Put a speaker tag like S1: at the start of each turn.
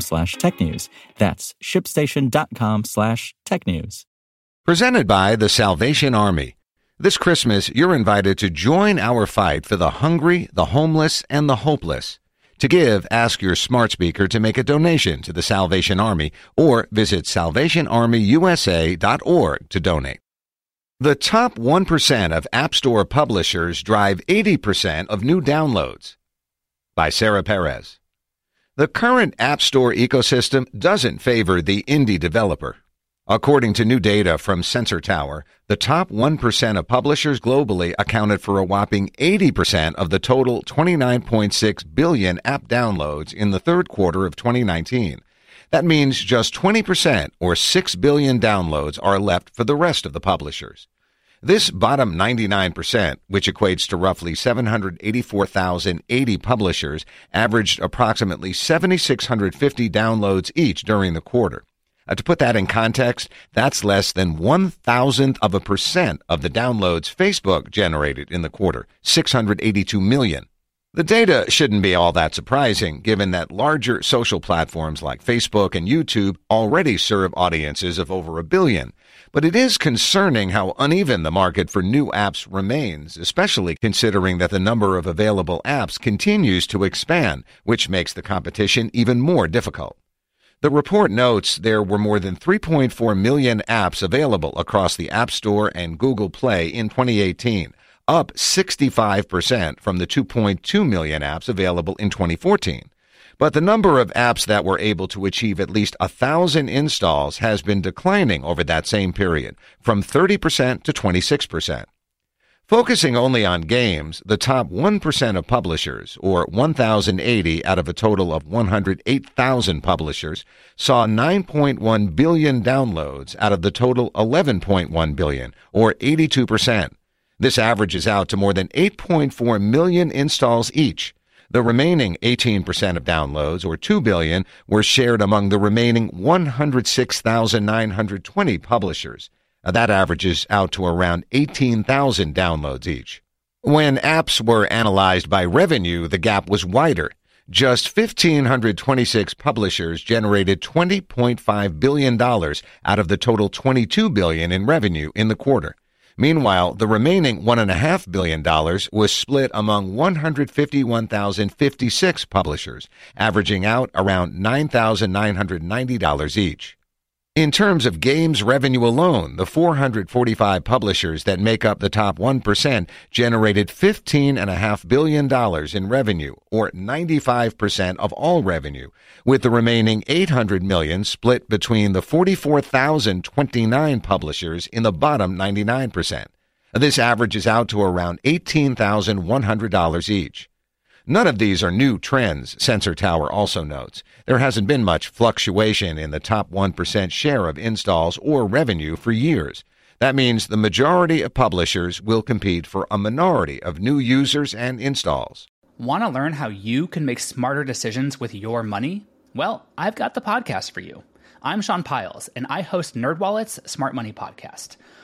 S1: slash technews. That's shipstation.com slash technews.
S2: Presented by the Salvation Army. This Christmas, you're invited to join our fight for the hungry, the homeless, and the hopeless. To give, ask your smart speaker to make a donation to the Salvation Army or visit salvationarmyusa.org to donate. The top 1% of App Store publishers drive 80% of new downloads. By Sarah Perez. The current App Store ecosystem doesn't favor the indie developer. According to new data from Sensor Tower, the top 1% of publishers globally accounted for a whopping 80% of the total 29.6 billion app downloads in the third quarter of 2019. That means just 20% or 6 billion downloads are left for the rest of the publishers. This bottom 99%, which equates to roughly 784,080 publishers, averaged approximately 7,650 downloads each during the quarter. Uh, to put that in context, that's less than one thousandth of a percent of the downloads Facebook generated in the quarter, 682 million. The data shouldn't be all that surprising, given that larger social platforms like Facebook and YouTube already serve audiences of over a billion. But it is concerning how uneven the market for new apps remains, especially considering that the number of available apps continues to expand, which makes the competition even more difficult. The report notes there were more than 3.4 million apps available across the App Store and Google Play in 2018, up 65% from the 2.2 million apps available in 2014. But the number of apps that were able to achieve at least a thousand installs has been declining over that same period, from 30% to 26%. Focusing only on games, the top 1% of publishers, or 1,080 out of a total of 108,000 publishers, saw 9.1 billion downloads out of the total 11.1 billion, or 82%. This averages out to more than 8.4 million installs each. The remaining 18% of downloads, or 2 billion, were shared among the remaining 106,920 publishers. That averages out to around 18,000 downloads each. When apps were analyzed by revenue, the gap was wider. Just 1,526 publishers generated $20.5 billion out of the total 22 billion in revenue in the quarter. Meanwhile, the remaining $1.5 billion was split among 151,056 publishers, averaging out around $9,990 each. In terms of games revenue alone, the 445 publishers that make up the top 1% generated $15.5 billion in revenue, or 95% of all revenue, with the remaining 800 million split between the 44,029 publishers in the bottom 99%. This averages out to around $18,100 each. None of these are new trends, Sensor Tower also notes. There hasn't been much fluctuation in the top 1% share of installs or revenue for years. That means the majority of publishers will compete for a minority of new users and installs.
S3: Want to learn how you can make smarter decisions with your money? Well, I've got the podcast for you. I'm Sean Pyles, and I host NerdWallet's Smart Money Podcast.